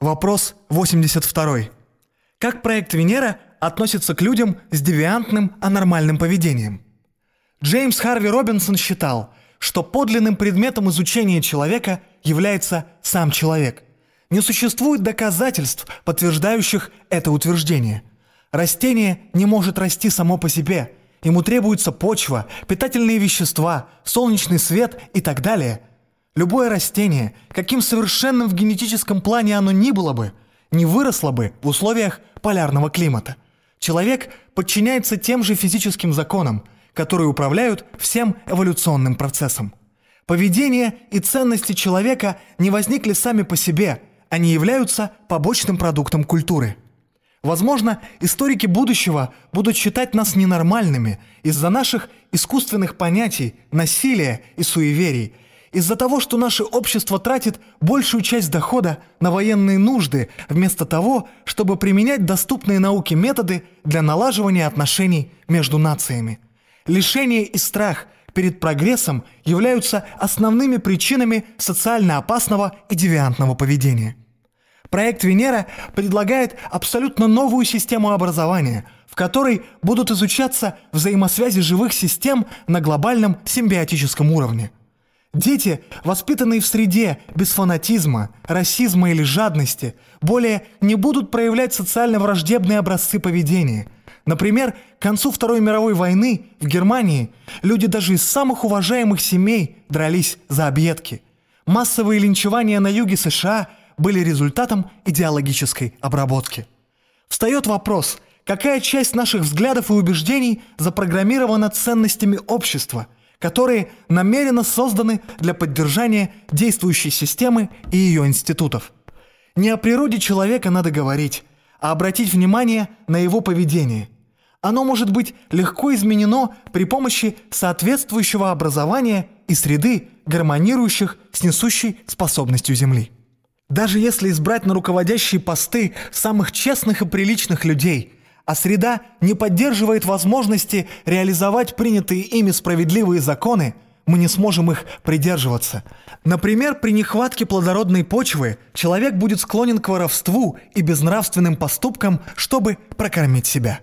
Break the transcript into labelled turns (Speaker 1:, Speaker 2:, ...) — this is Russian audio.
Speaker 1: Вопрос 82. Как проект Венера относится к людям с девиантным анормальным поведением? Джеймс Харви Робинсон считал, что подлинным предметом изучения человека является сам человек. Не существует доказательств, подтверждающих это утверждение. Растение не может расти само по себе. Ему требуется почва, питательные вещества, солнечный свет и так далее. Любое растение, каким совершенным в генетическом плане оно ни было бы, не выросло бы в условиях полярного климата. Человек подчиняется тем же физическим законам, которые управляют всем эволюционным процессом. Поведение и ценности человека не возникли сами по себе, они являются побочным продуктом культуры. Возможно, историки будущего будут считать нас ненормальными из-за наших искусственных понятий, насилия и суеверий, из-за того, что наше общество тратит большую часть дохода на военные нужды, вместо того, чтобы применять доступные науке методы для налаживания отношений между нациями. Лишение и страх перед прогрессом являются основными причинами социально опасного и девиантного поведения. Проект Венера предлагает абсолютно новую систему образования, в которой будут изучаться взаимосвязи живых систем на глобальном симбиотическом уровне. Дети, воспитанные в среде без фанатизма, расизма или жадности, более не будут проявлять социально враждебные образцы поведения. Например, к концу Второй мировой войны в Германии люди даже из самых уважаемых семей дрались за объедки. Массовые линчевания на юге США были результатом идеологической обработки. Встает вопрос, какая часть наших взглядов и убеждений запрограммирована ценностями общества – которые намеренно созданы для поддержания действующей системы и ее институтов. Не о природе человека надо говорить, а обратить внимание на его поведение. Оно может быть легко изменено при помощи соответствующего образования и среды, гармонирующих с несущей способностью Земли. Даже если избрать на руководящие посты самых честных и приличных людей – а среда не поддерживает возможности реализовать принятые ими справедливые законы, мы не сможем их придерживаться. Например, при нехватке плодородной почвы человек будет склонен к воровству и безнравственным поступкам, чтобы прокормить себя.